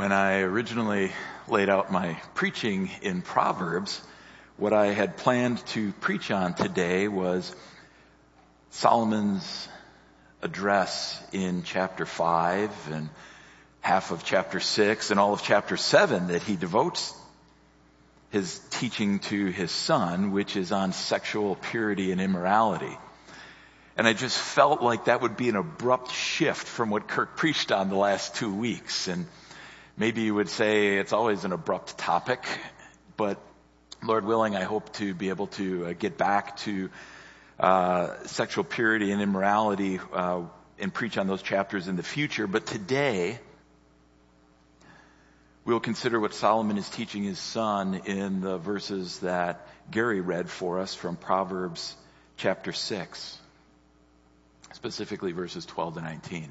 When I originally laid out my preaching in Proverbs, what I had planned to preach on today was Solomon's address in chapter 5 and half of chapter 6 and all of chapter 7 that he devotes his teaching to his son, which is on sexual purity and immorality. And I just felt like that would be an abrupt shift from what Kirk preached on the last two weeks. And maybe you would say it's always an abrupt topic, but Lord willing, I hope to be able to uh, get back to uh, sexual purity and immorality uh, and preach on those chapters in the future. But today, we'll consider what Solomon is teaching his son in the verses that Gary read for us from Proverbs chapter 6, specifically verses 12 to 19.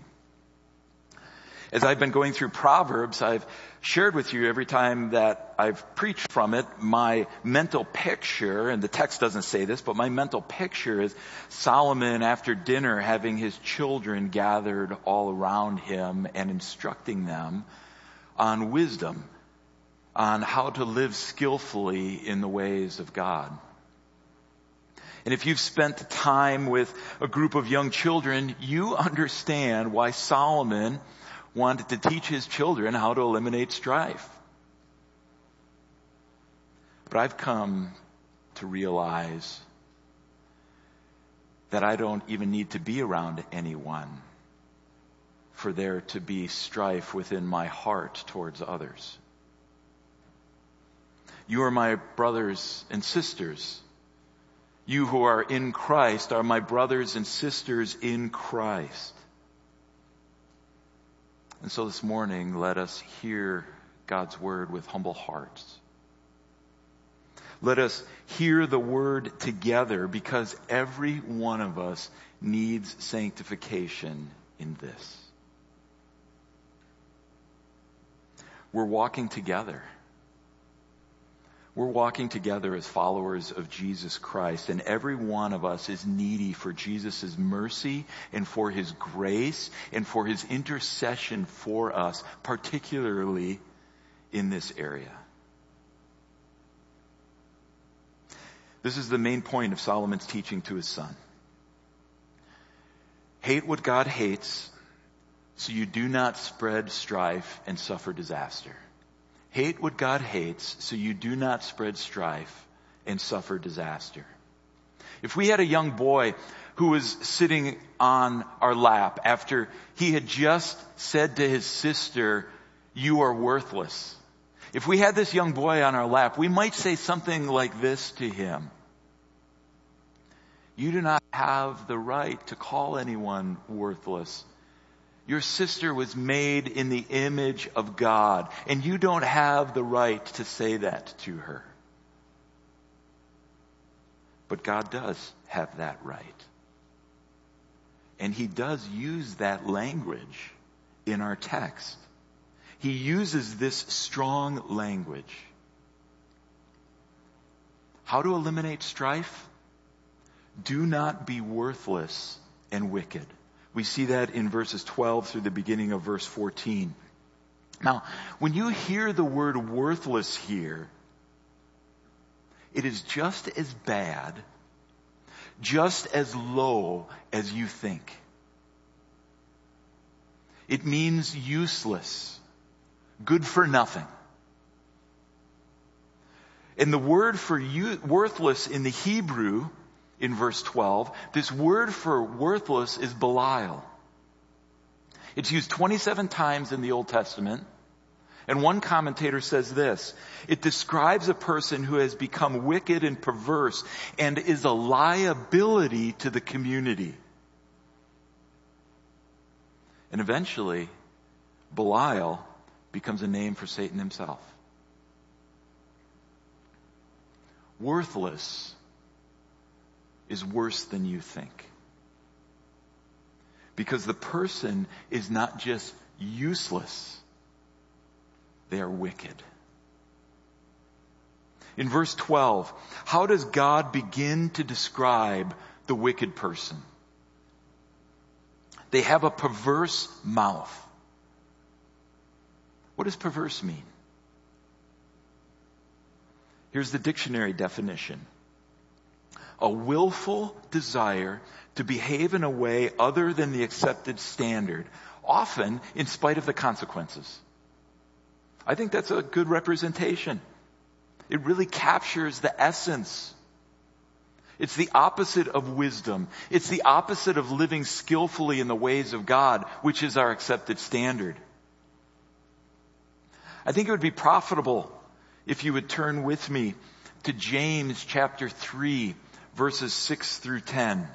As I've been going through Proverbs, I've shared with you every time that I've preached from it my mental picture, and the text doesn't say this, but my mental picture is Solomon after dinner having his children gathered all around him and instructing them on wisdom, on how to live skillfully in the ways of God. And if you've spent time with a group of young children, you understand why Solomon wanted to teach his children how to eliminate strife. But I've come to realize that I don't even need to be around anyone for there to be strife within my heart towards others. You are my brothers and sisters. You who are in Christ are my brothers and sisters in Christ. And so this morning, let us hear God's word with humble hearts. Let us hear the word together because every one of us needs sanctification in this. We're walking together. We're walking together as followers of Jesus Christ, and every one of us is needy for Jesus' mercy and for His grace and for His intercession for us, particularly in this area. This is the main point of Solomon's teaching to his son. Hate what God hates so you do not spread strife and suffer disaster. Hate what God hates so you do not spread strife and suffer disaster. If we had a young boy who was sitting on our lap after he had just said to his sister, you are worthless. If we had this young boy on our lap, we might say something like this to him. You do not have the right to call anyone worthless your sister was made in the image of God, and you don't have the right to say that to her. But God does have that right. And He does use that language in our text. He uses this strong language. How to eliminate strife? Do not be worthless and wicked. We see that in verses 12 through the beginning of verse 14. Now, when you hear the word worthless here, it is just as bad, just as low as you think. It means useless, good for nothing. And the word for worthless in the Hebrew in verse 12, this word for worthless is Belial. It's used 27 times in the Old Testament. And one commentator says this, it describes a person who has become wicked and perverse and is a liability to the community. And eventually, Belial becomes a name for Satan himself. Worthless is worse than you think. Because the person is not just useless, they are wicked. In verse 12, how does God begin to describe the wicked person? They have a perverse mouth. What does perverse mean? Here's the dictionary definition. A willful desire to behave in a way other than the accepted standard, often in spite of the consequences. I think that's a good representation. It really captures the essence. It's the opposite of wisdom. It's the opposite of living skillfully in the ways of God, which is our accepted standard. I think it would be profitable if you would turn with me to James chapter 3, verses 6 through 10.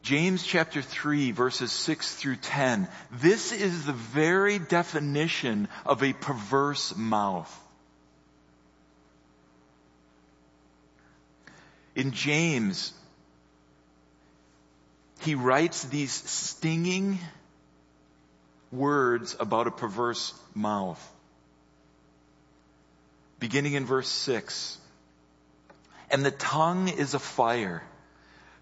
James chapter 3 verses 6 through 10. This is the very definition of a perverse mouth. In James, he writes these stinging words about a perverse mouth. Beginning in verse 6. And the tongue is a fire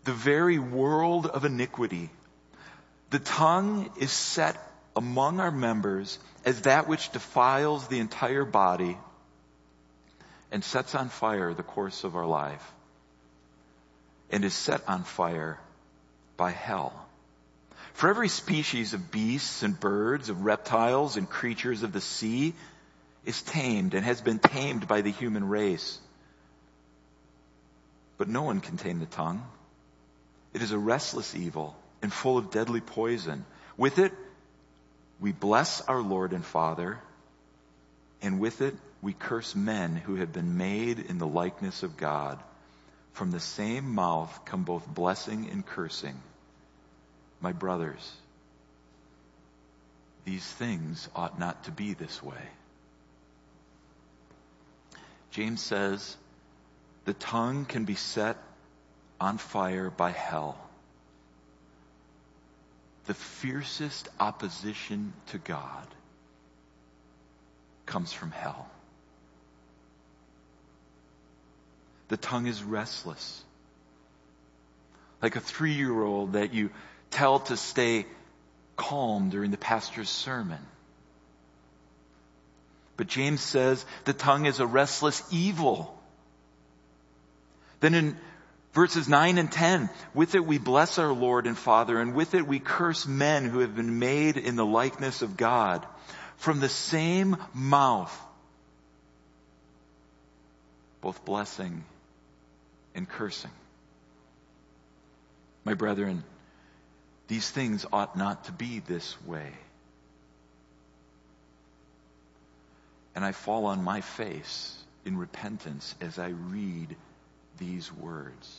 the very world of iniquity. The tongue is set among our members as that which defiles the entire body and sets on fire the course of our life and is set on fire by hell. For every species of beasts and birds, of reptiles and creatures of the sea is tamed and has been tamed by the human race. But no one can tame the tongue. It is a restless evil and full of deadly poison. With it, we bless our Lord and Father, and with it, we curse men who have been made in the likeness of God. From the same mouth come both blessing and cursing. My brothers, these things ought not to be this way. James says, the tongue can be set on fire by hell. The fiercest opposition to God comes from hell. The tongue is restless. Like a three year old that you tell to stay calm during the pastor's sermon. But James says the tongue is a restless evil. Then in Verses 9 and 10, with it we bless our Lord and Father, and with it we curse men who have been made in the likeness of God. From the same mouth, both blessing and cursing. My brethren, these things ought not to be this way. And I fall on my face in repentance as I read these words.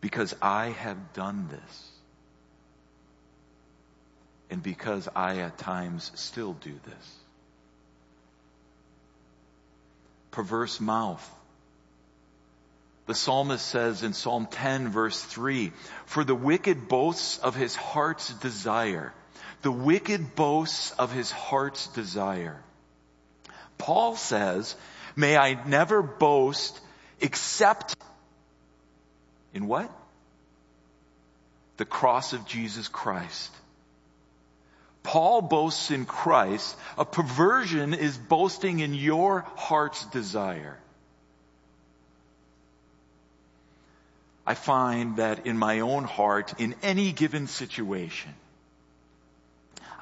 Because I have done this. And because I at times still do this. Perverse mouth. The psalmist says in Psalm 10 verse 3, For the wicked boasts of his heart's desire. The wicked boasts of his heart's desire. Paul says May I never boast except in what? The cross of Jesus Christ. Paul boasts in Christ. A perversion is boasting in your heart's desire. I find that in my own heart, in any given situation,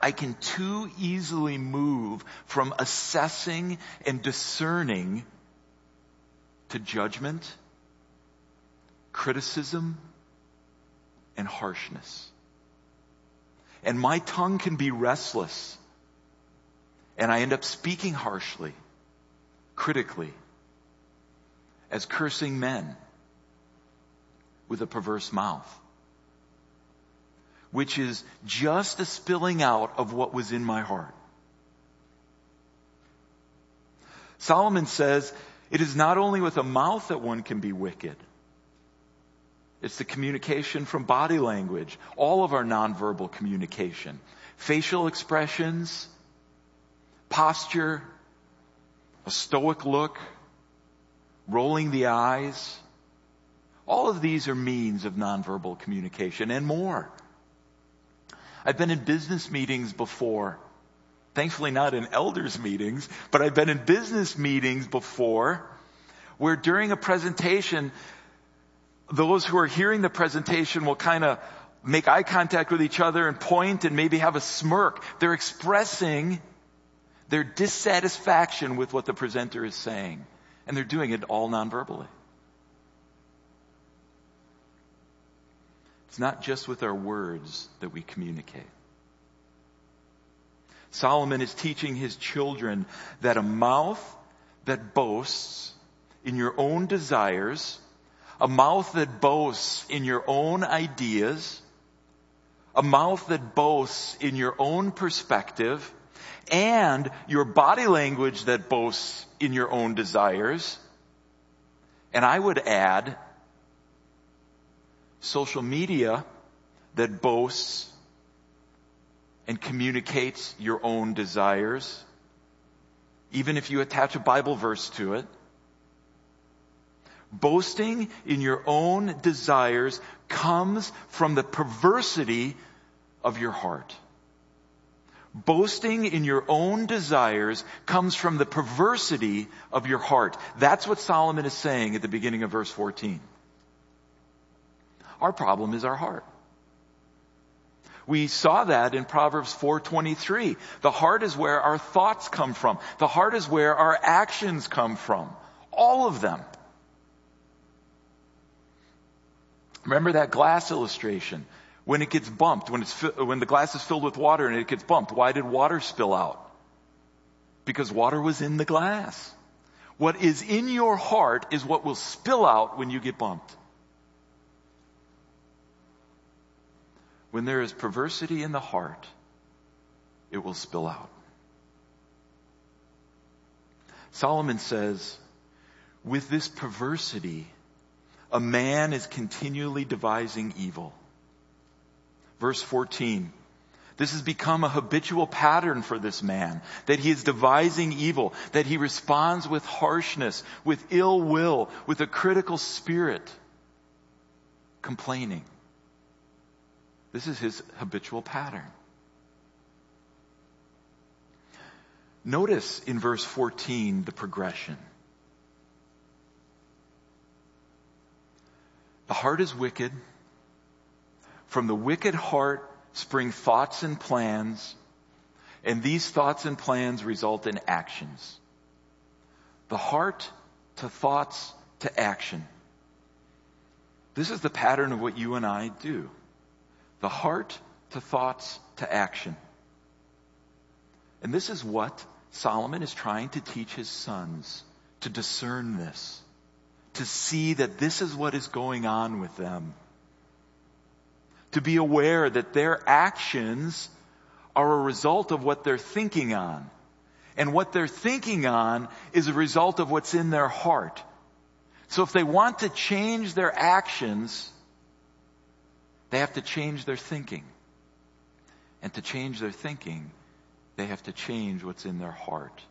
I can too easily move from assessing and discerning to judgment, criticism, and harshness. And my tongue can be restless. And I end up speaking harshly, critically, as cursing men with a perverse mouth which is just a spilling out of what was in my heart. Solomon says it is not only with a mouth that one can be wicked. It's the communication from body language, all of our nonverbal communication, facial expressions, posture, a stoic look, rolling the eyes. All of these are means of nonverbal communication and more. I've been in business meetings before. Thankfully not in elders meetings, but I've been in business meetings before where during a presentation, those who are hearing the presentation will kind of make eye contact with each other and point and maybe have a smirk. They're expressing their dissatisfaction with what the presenter is saying. And they're doing it all nonverbally. It's not just with our words that we communicate. Solomon is teaching his children that a mouth that boasts in your own desires, a mouth that boasts in your own ideas, a mouth that boasts in your own perspective, and your body language that boasts in your own desires. And I would add social media that boasts and communicates your own desires, even if you attach a Bible verse to it. Boasting in your own desires comes from the perversity of your heart. Boasting in your own desires comes from the perversity of your heart. That's what Solomon is saying at the beginning of verse 14. Our problem is our heart. We saw that in Proverbs 4:23. The heart is where our thoughts come from. The heart is where our actions come from. All of them. Remember that glass illustration? When it gets bumped, when, it's, when the glass is filled with water and it gets bumped, why did water spill out? Because water was in the glass. What is in your heart is what will spill out when you get bumped. When there is perversity in the heart, it will spill out. Solomon says, with this perversity, a man is continually devising evil. Verse 14. This has become a habitual pattern for this man, that he is devising evil, that he responds with harshness, with ill will, with a critical spirit, complaining. This is his habitual pattern. Notice in verse 14 the progression. The heart is wicked. From the wicked heart spring thoughts and plans, and these thoughts and plans result in actions. The heart to thoughts to action. This is the pattern of what you and I do. The heart to thoughts to action. And this is what Solomon is trying to teach his sons to discern this, to see that this is what is going on with them. To be aware that their actions are a result of what they're thinking on. And what they're thinking on is a result of what's in their heart. So if they want to change their actions, they have to change their thinking. And to change their thinking, they have to change what's in their heart,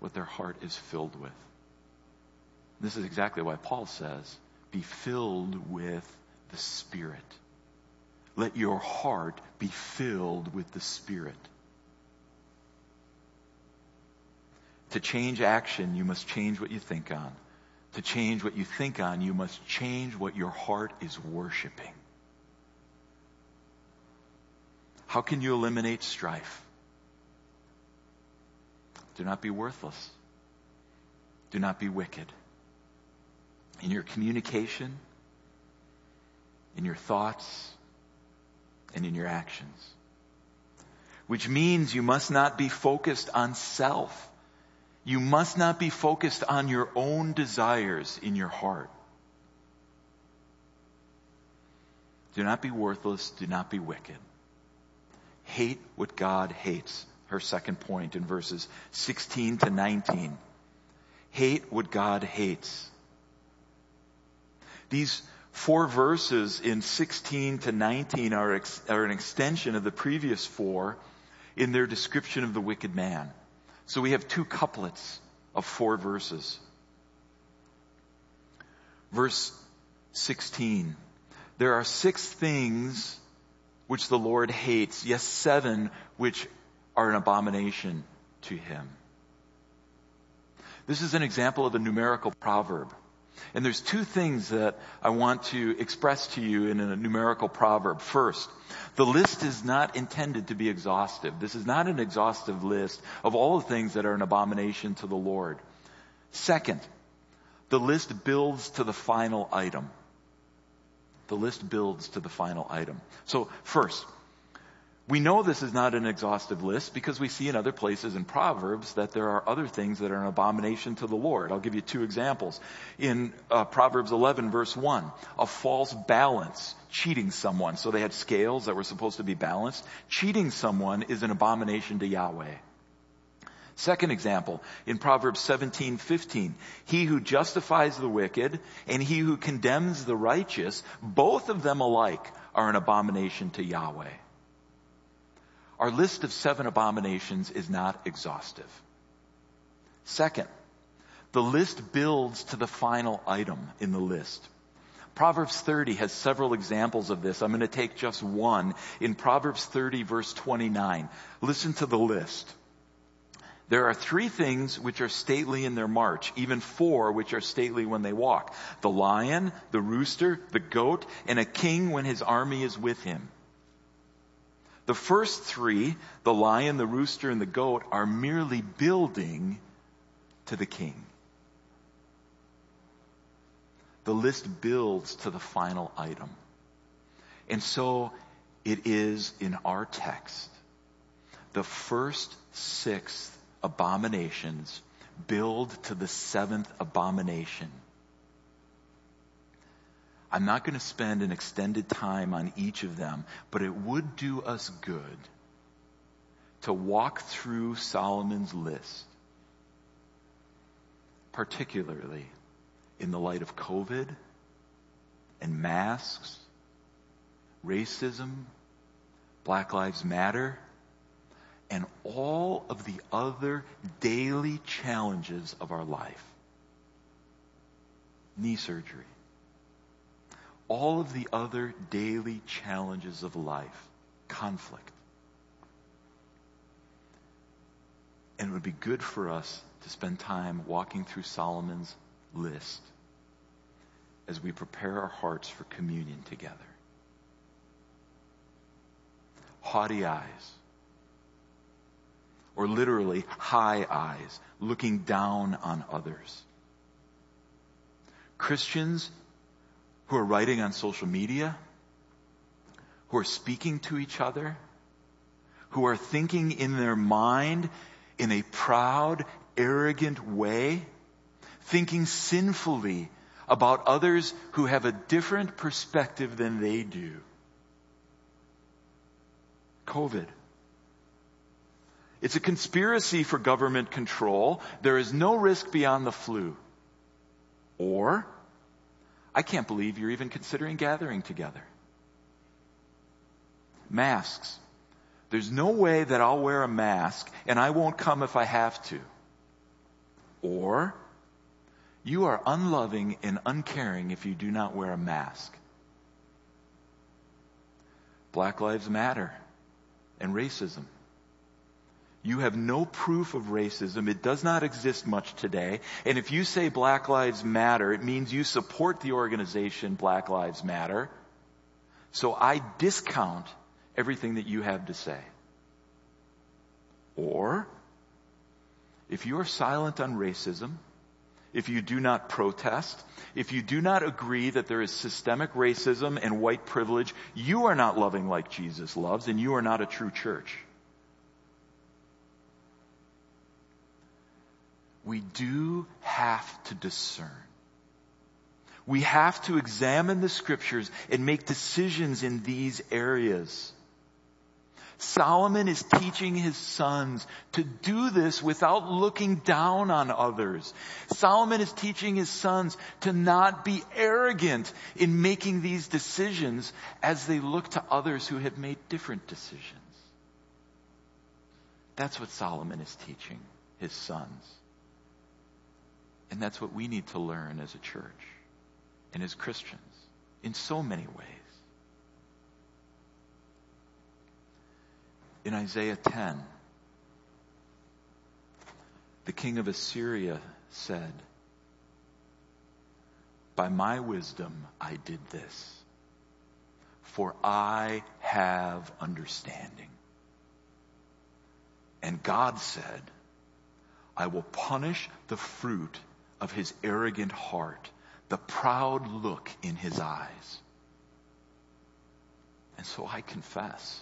what their heart is filled with. This is exactly why Paul says, be filled with the Spirit. Let your heart be filled with the Spirit. To change action, you must change what you think on. To change what you think on, you must change what your heart is worshiping. How can you eliminate strife? Do not be worthless. Do not be wicked. In your communication, in your thoughts, and in your actions. Which means you must not be focused on self. You must not be focused on your own desires in your heart. Do not be worthless. Do not be wicked. Hate what God hates. Her second point in verses 16 to 19. Hate what God hates. These four verses in 16 to 19 are, ex- are an extension of the previous four in their description of the wicked man. So we have two couplets of four verses. Verse 16. There are six things which the Lord hates. Yes, seven which are an abomination to him. This is an example of a numerical proverb. And there's two things that I want to express to you in a numerical proverb. First, the list is not intended to be exhaustive. This is not an exhaustive list of all the things that are an abomination to the Lord. Second, the list builds to the final item. The list builds to the final item. So first, we know this is not an exhaustive list because we see in other places in Proverbs that there are other things that are an abomination to the Lord. I'll give you two examples. In uh, Proverbs 11 verse 1, a false balance, cheating someone. So they had scales that were supposed to be balanced. Cheating someone is an abomination to Yahweh. Second example, in Proverbs 17, 15, he who justifies the wicked and he who condemns the righteous, both of them alike are an abomination to Yahweh. Our list of seven abominations is not exhaustive. Second, the list builds to the final item in the list. Proverbs 30 has several examples of this. I'm going to take just one. In Proverbs 30 verse 29, listen to the list. There are three things which are stately in their march, even four which are stately when they walk. The lion, the rooster, the goat, and a king when his army is with him. The first three, the lion, the rooster, and the goat, are merely building to the king. The list builds to the final item. And so it is in our text. The first six abominations build to the seventh abomination. I'm not going to spend an extended time on each of them, but it would do us good to walk through Solomon's list, particularly in the light of COVID and masks, racism, Black Lives Matter, and all of the other daily challenges of our life. Knee surgery all of the other daily challenges of life, conflict. And it would be good for us to spend time walking through Solomon's list as we prepare our hearts for communion together. Haughty eyes, or literally high eyes, looking down on others. Christians who are writing on social media, who are speaking to each other, who are thinking in their mind in a proud, arrogant way, thinking sinfully about others who have a different perspective than they do. COVID. It's a conspiracy for government control. There is no risk beyond the flu. Or, I can't believe you're even considering gathering together. Masks. There's no way that I'll wear a mask and I won't come if I have to. Or, you are unloving and uncaring if you do not wear a mask. Black Lives Matter and racism. You have no proof of racism. It does not exist much today. And if you say Black Lives Matter, it means you support the organization Black Lives Matter. So I discount everything that you have to say. Or, if you are silent on racism, if you do not protest, if you do not agree that there is systemic racism and white privilege, you are not loving like Jesus loves and you are not a true church. We do have to discern. We have to examine the scriptures and make decisions in these areas. Solomon is teaching his sons to do this without looking down on others. Solomon is teaching his sons to not be arrogant in making these decisions as they look to others who have made different decisions. That's what Solomon is teaching his sons. And that's what we need to learn as a church and as Christians in so many ways. In Isaiah 10, the king of Assyria said, By my wisdom I did this, for I have understanding. And God said, I will punish the fruit of his arrogant heart, the proud look in his eyes. And so I confess.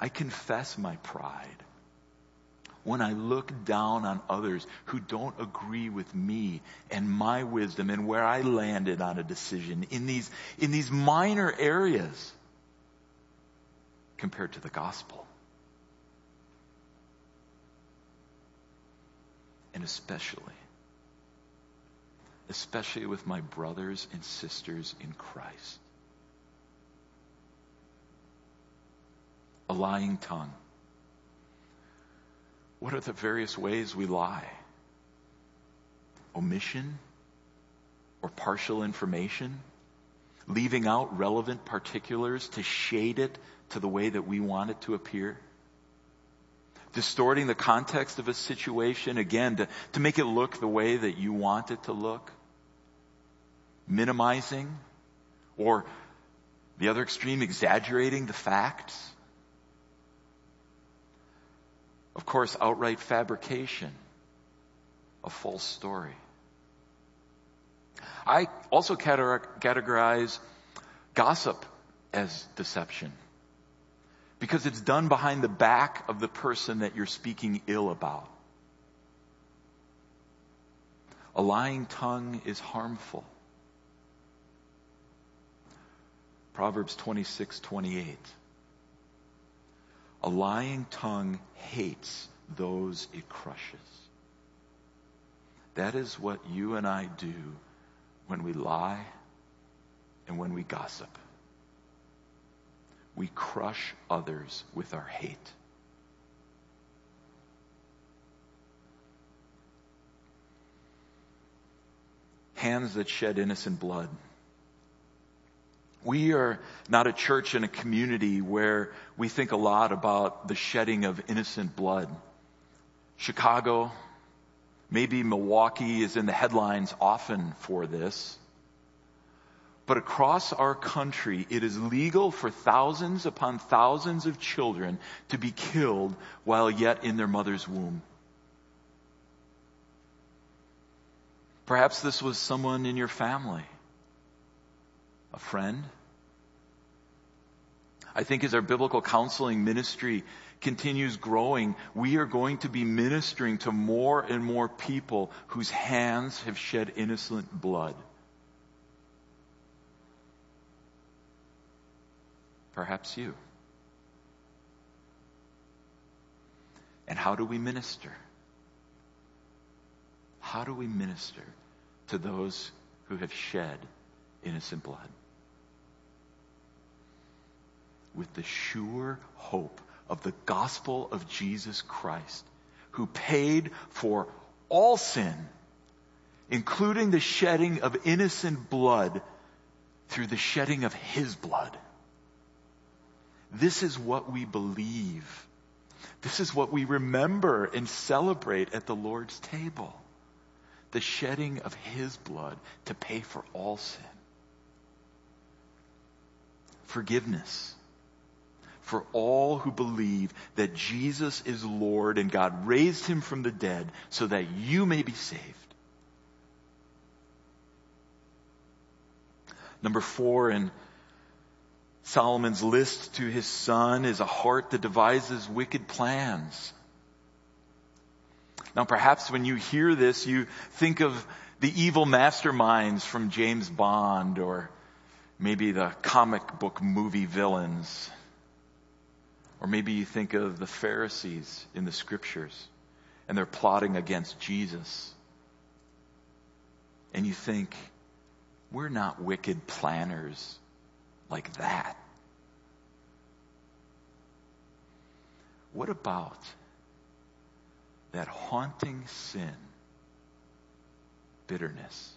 I confess my pride. When I look down on others who don't agree with me and my wisdom and where I landed on a decision in these, in these minor areas compared to the gospel. And especially, especially with my brothers and sisters in Christ. A lying tongue. What are the various ways we lie? Omission or partial information? Leaving out relevant particulars to shade it to the way that we want it to appear? Distorting the context of a situation, again, to, to make it look the way that you want it to look, minimizing, or the other extreme, exaggerating the facts. Of course, outright fabrication, a false story. I also categorize gossip as deception because it's done behind the back of the person that you're speaking ill about. A lying tongue is harmful. Proverbs 26, 28. A lying tongue hates those it crushes. That is what you and I do when we lie and when we gossip we crush others with our hate. Hands that shed innocent blood. We are not a church and a community where we think a lot about the shedding of innocent blood. Chicago, maybe Milwaukee is in the headlines often for this. But across our country, it is legal for thousands upon thousands of children to be killed while yet in their mother's womb. Perhaps this was someone in your family, a friend. I think as our biblical counseling ministry continues growing, we are going to be ministering to more and more people whose hands have shed innocent blood. Perhaps you. And how do we minister? How do we minister to those who have shed innocent blood? With the sure hope of the gospel of Jesus Christ, who paid for all sin, including the shedding of innocent blood through the shedding of his blood. This is what we believe. This is what we remember and celebrate at the Lord's table. The shedding of His blood to pay for all sin. Forgiveness for all who believe that Jesus is Lord and God raised Him from the dead so that you may be saved. Number four, and Solomon's list to his son is a heart that devises wicked plans. Now perhaps when you hear this, you think of the evil masterminds from James Bond or maybe the comic book movie villains. Or maybe you think of the Pharisees in the scriptures and they're plotting against Jesus. And you think, we're not wicked planners like that. What about that haunting sin, bitterness?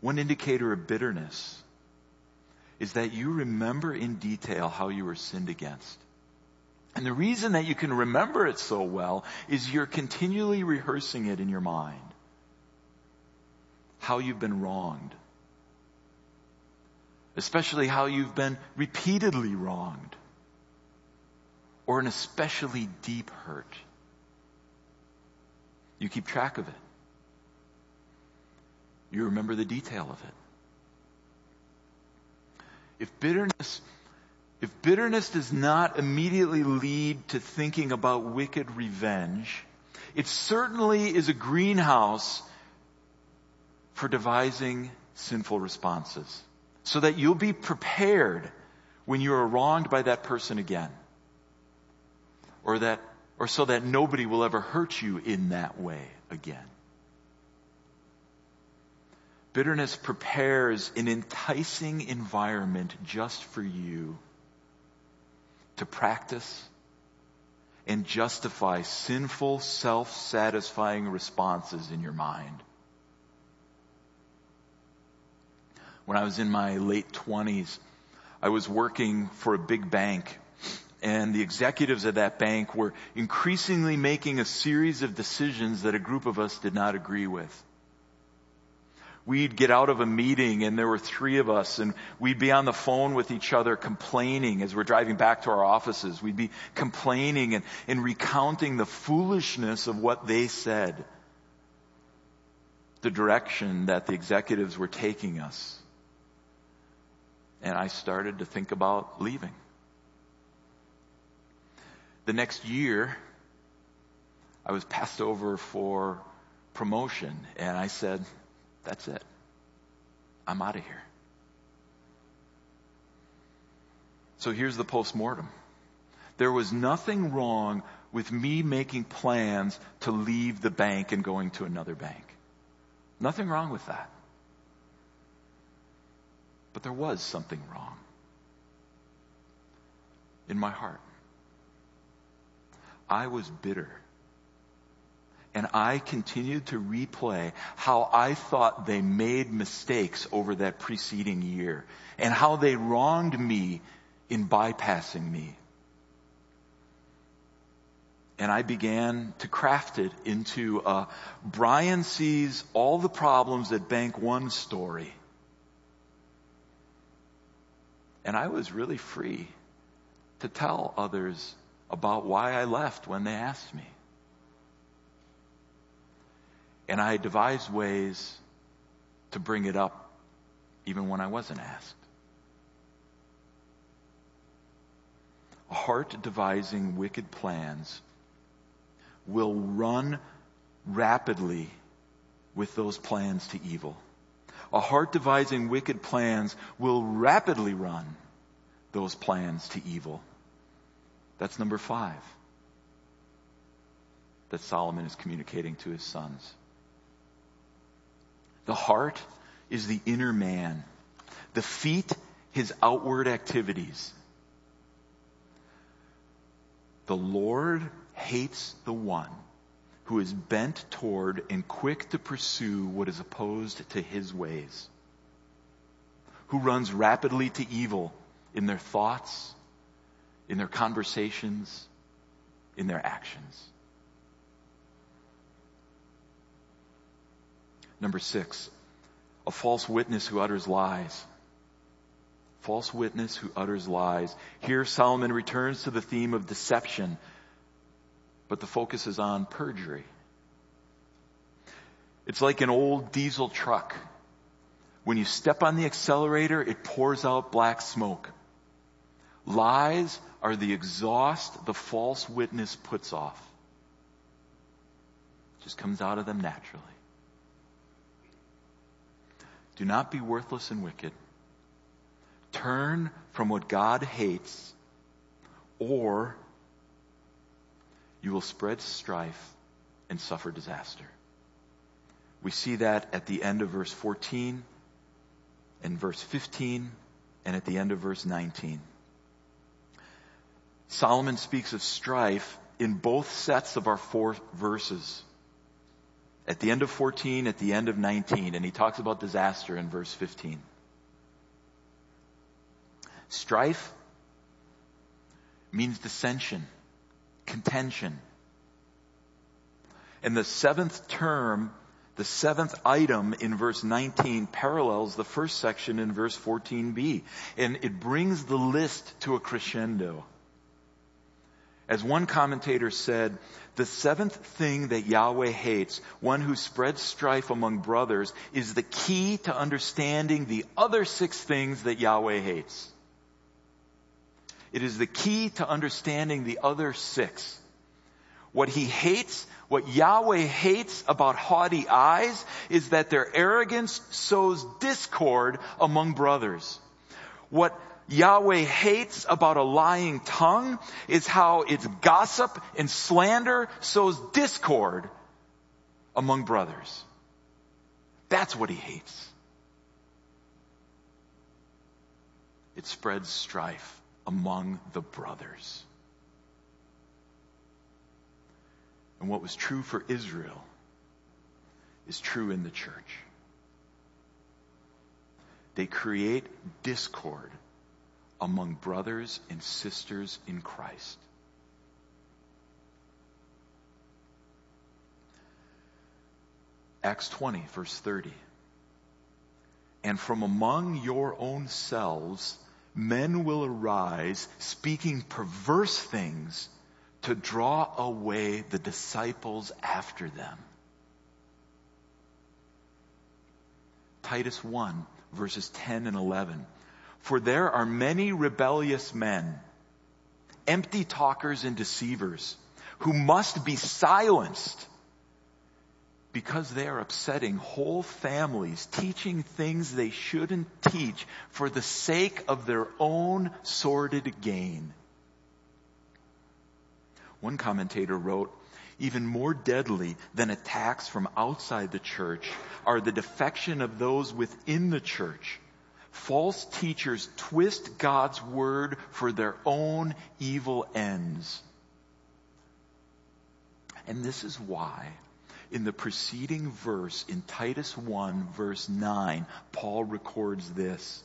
One indicator of bitterness is that you remember in detail how you were sinned against. And the reason that you can remember it so well is you're continually rehearsing it in your mind. How you've been wronged. Especially how you've been repeatedly wronged. Or an especially deep hurt. You keep track of it. You remember the detail of it. If bitterness, if bitterness does not immediately lead to thinking about wicked revenge, it certainly is a greenhouse for devising sinful responses so that you'll be prepared when you are wronged by that person again or that or so that nobody will ever hurt you in that way again. Bitterness prepares an enticing environment just for you to practice and justify sinful, self-satisfying responses in your mind. When I was in my late 20s, I was working for a big bank and the executives of that bank were increasingly making a series of decisions that a group of us did not agree with. We'd get out of a meeting and there were three of us and we'd be on the phone with each other complaining as we're driving back to our offices. We'd be complaining and, and recounting the foolishness of what they said. The direction that the executives were taking us. And I started to think about leaving the next year, I was passed over for promotion and I said, that's it. I'm out of here. So here's the postmortem. There was nothing wrong with me making plans to leave the bank and going to another bank. Nothing wrong with that. But there was something wrong in my heart. I was bitter. And I continued to replay how I thought they made mistakes over that preceding year and how they wronged me in bypassing me. And I began to craft it into a Brian sees all the problems at Bank One story. And I was really free to tell others about why I left when they asked me. And I devised ways to bring it up even when I wasn't asked. A heart devising wicked plans will run rapidly with those plans to evil. A heart devising wicked plans will rapidly run those plans to evil. That's number five that Solomon is communicating to his sons. The heart is the inner man. The feet, his outward activities. The Lord hates the one who is bent toward and quick to pursue what is opposed to his ways, who runs rapidly to evil in their thoughts, in their conversations, in their actions. Number six, a false witness who utters lies. False witness who utters lies. Here Solomon returns to the theme of deception, but the focus is on perjury. It's like an old diesel truck. When you step on the accelerator, it pours out black smoke. Lies are the exhaust the false witness puts off. It just comes out of them naturally. Do not be worthless and wicked. Turn from what God hates, or you will spread strife and suffer disaster. We see that at the end of verse 14 and verse 15 and at the end of verse 19. Solomon speaks of strife in both sets of our four verses. At the end of 14, at the end of 19, and he talks about disaster in verse 15. Strife means dissension, contention. And the seventh term, the seventh item in verse 19 parallels the first section in verse 14b. And it brings the list to a crescendo. As one commentator said, the seventh thing that Yahweh hates, one who spreads strife among brothers, is the key to understanding the other six things that Yahweh hates. It is the key to understanding the other six. What he hates, what Yahweh hates about haughty eyes is that their arrogance sows discord among brothers. What Yahweh hates about a lying tongue is how its gossip and slander sows discord among brothers. That's what he hates. It spreads strife among the brothers. And what was true for Israel is true in the church. They create discord among brothers and sisters in Christ. Acts 20, verse 30. And from among your own selves, men will arise speaking perverse things to draw away the disciples after them. Titus 1, verses 10 and 11. For there are many rebellious men, empty talkers and deceivers, who must be silenced because they are upsetting whole families, teaching things they shouldn't teach for the sake of their own sordid gain. One commentator wrote, even more deadly than attacks from outside the church are the defection of those within the church false teachers twist God's word for their own evil ends. And this is why in the preceding verse in Titus 1 verse 9, Paul records this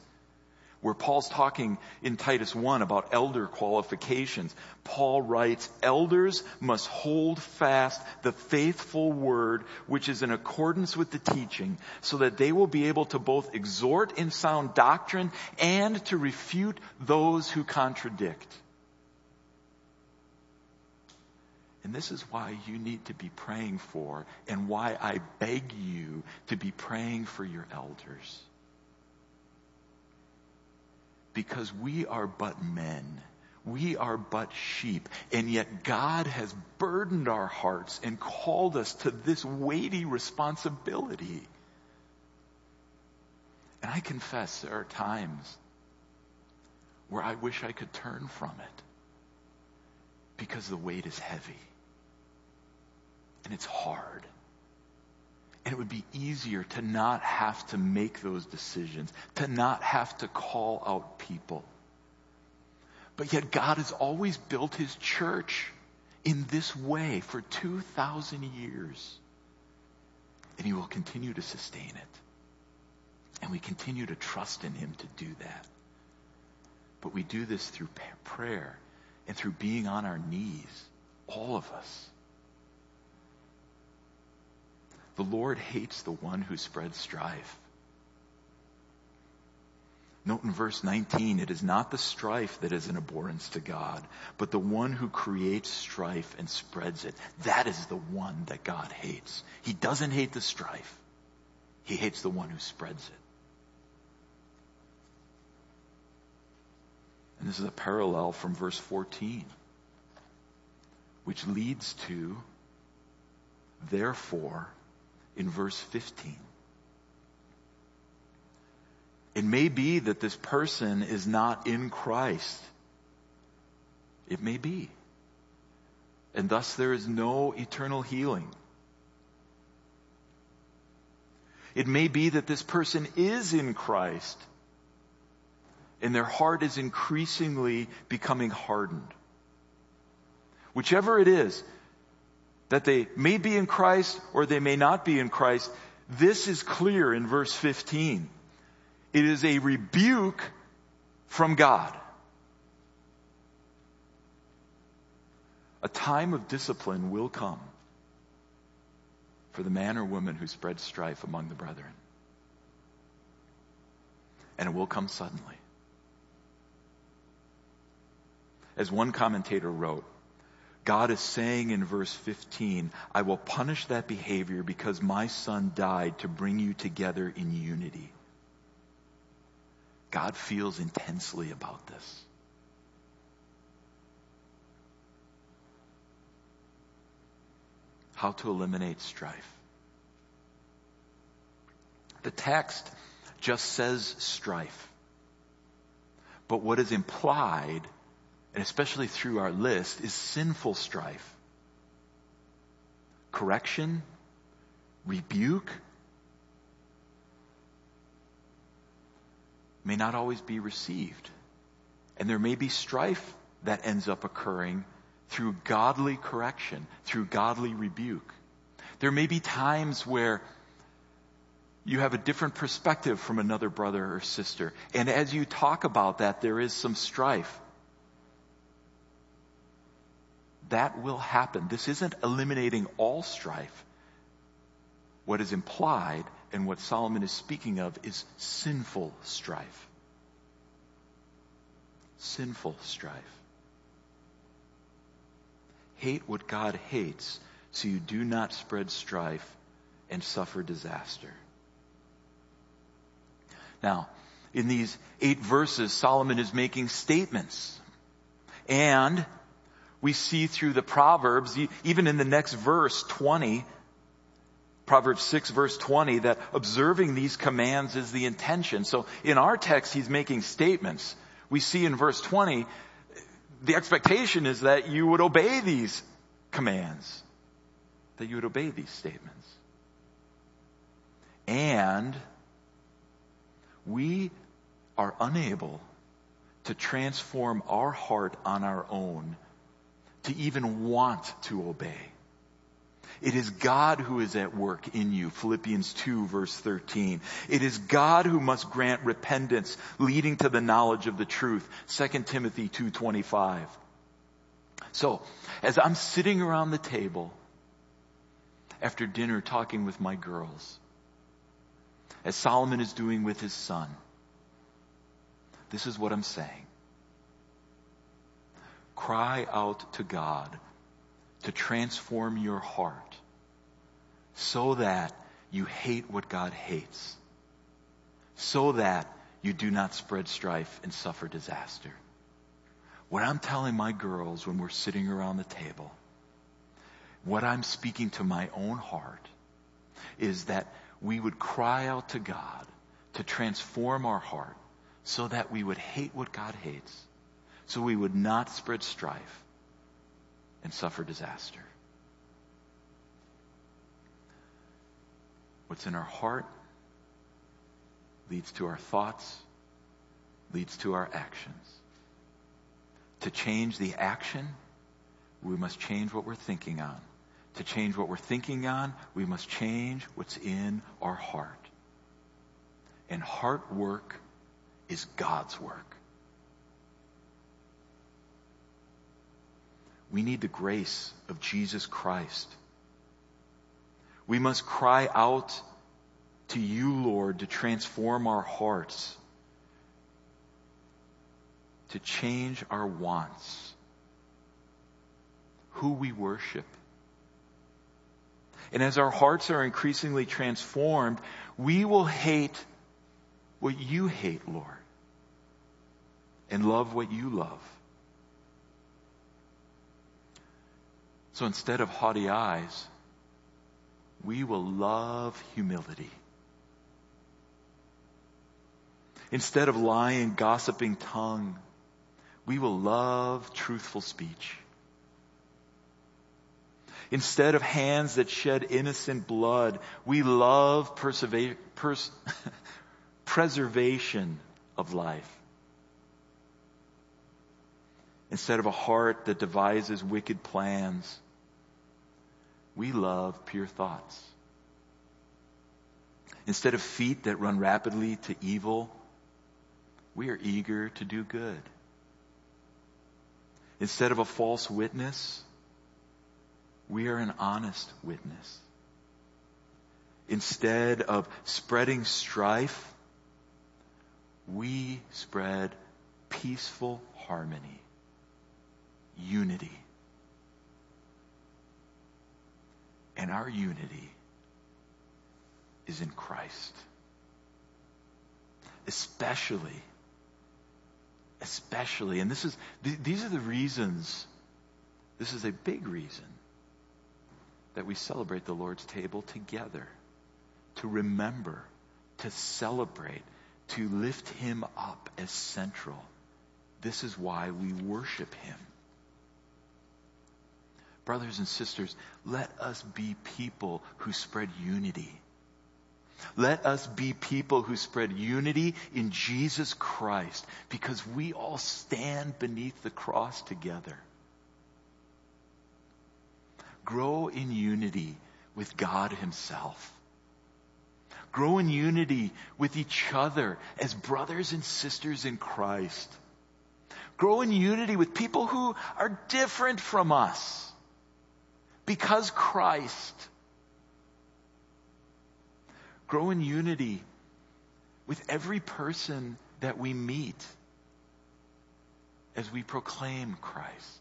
where Paul's talking in Titus 1 about elder qualifications. Paul writes, elders must hold fast the faithful word which is in accordance with the teaching so that they will be able to both exhort in sound doctrine and to refute those who contradict. And this is why you need to be praying for and why I beg you to be praying for your elders because we are but men. We are but sheep. And yet God has burdened our hearts and called us to this weighty responsibility. And I confess there are times where I wish I could turn from it because the weight is heavy and it's hard. And it would be easier to not have to make those decisions, to not have to call out people. But yet God has always built his church in this way for 2,000 years. And he will continue to sustain it. And we continue to trust in him to do that. But we do this through prayer and through being on our knees, all of us. The Lord hates the one who spreads strife. Note in verse 19, it is not the strife that is an abhorrence to God, but the one who creates strife and spreads it. That is the one that God hates. He doesn't hate the strife. He hates the one who spreads it. And this is a parallel from verse 14, which leads to, therefore, in verse 15. It may be that this person is not in Christ. It may be. And thus there is no eternal healing. It may be that this person is in Christ and their heart is increasingly becoming hardened. Whichever it is, that they may be in Christ or they may not be in Christ, this is clear in verse 15. It is a rebuke from God. A time of discipline will come for the man or woman who spreads strife among the brethren. And it will come suddenly. As one commentator wrote, God is saying in verse 15, I will punish that behavior because my son died to bring you together in unity. God feels intensely about this. How to eliminate strife. The text just says strife. But what is implied and especially through our list, is sinful strife. Correction, rebuke, may not always be received. And there may be strife that ends up occurring through godly correction, through godly rebuke. There may be times where you have a different perspective from another brother or sister. And as you talk about that, there is some strife that will happen. This isn't eliminating all strife. What is implied and what Solomon is speaking of is sinful strife. Sinful strife. Hate what God hates so you do not spread strife and suffer disaster. Now, in these eight verses, Solomon is making statements. And we see through the Proverbs, even in the next verse, 20, Proverbs 6 verse 20, that observing these commands is the intention. So in our text, he's making statements. We see in verse 20, the expectation is that you would obey these commands, that you would obey these statements. And we are unable to transform our heart on our own to even want to obey. It is God who is at work in you. Philippians 2 verse 13. It is God who must grant repentance leading to the knowledge of the truth. 2 Timothy 2.25. So, as I'm sitting around the table after dinner talking with my girls, as Solomon is doing with his son, this is what I'm saying cry out to God to transform your heart so that you hate what God hates, so that you do not spread strife and suffer disaster. What I'm telling my girls when we're sitting around the table, what I'm speaking to my own heart is that we would cry out to God to transform our heart so that we would hate what God hates so we would not spread strife and suffer disaster. What's in our heart leads to our thoughts, leads to our actions. To change the action, we must change what we're thinking on. To change what we're thinking on, we must change what's in our heart. And heart work is God's work. We need the grace of Jesus Christ. We must cry out to you, Lord, to transform our hearts, to change our wants, who we worship. And as our hearts are increasingly transformed, we will hate what you hate, Lord, and love what you love. So instead of haughty eyes, we will love humility. Instead of lying, gossiping tongue, we will love truthful speech. Instead of hands that shed innocent blood, we love pers- preservation of life. Instead of a heart that devises wicked plans, we love pure thoughts. Instead of feet that run rapidly to evil, we are eager to do good. Instead of a false witness, we are an honest witness. Instead of spreading strife, we spread peaceful harmony, unity. And our unity is in Christ. Especially, especially, and this is, these are the reasons, this is a big reason that we celebrate the Lord's table together. To remember, to celebrate, to lift Him up as central. This is why we worship Him. Brothers and sisters, let us be people who spread unity. Let us be people who spread unity in Jesus Christ because we all stand beneath the cross together. Grow in unity with God Himself. Grow in unity with each other as brothers and sisters in Christ. Grow in unity with people who are different from us because Christ. Grow in unity with every person that we meet as we proclaim Christ.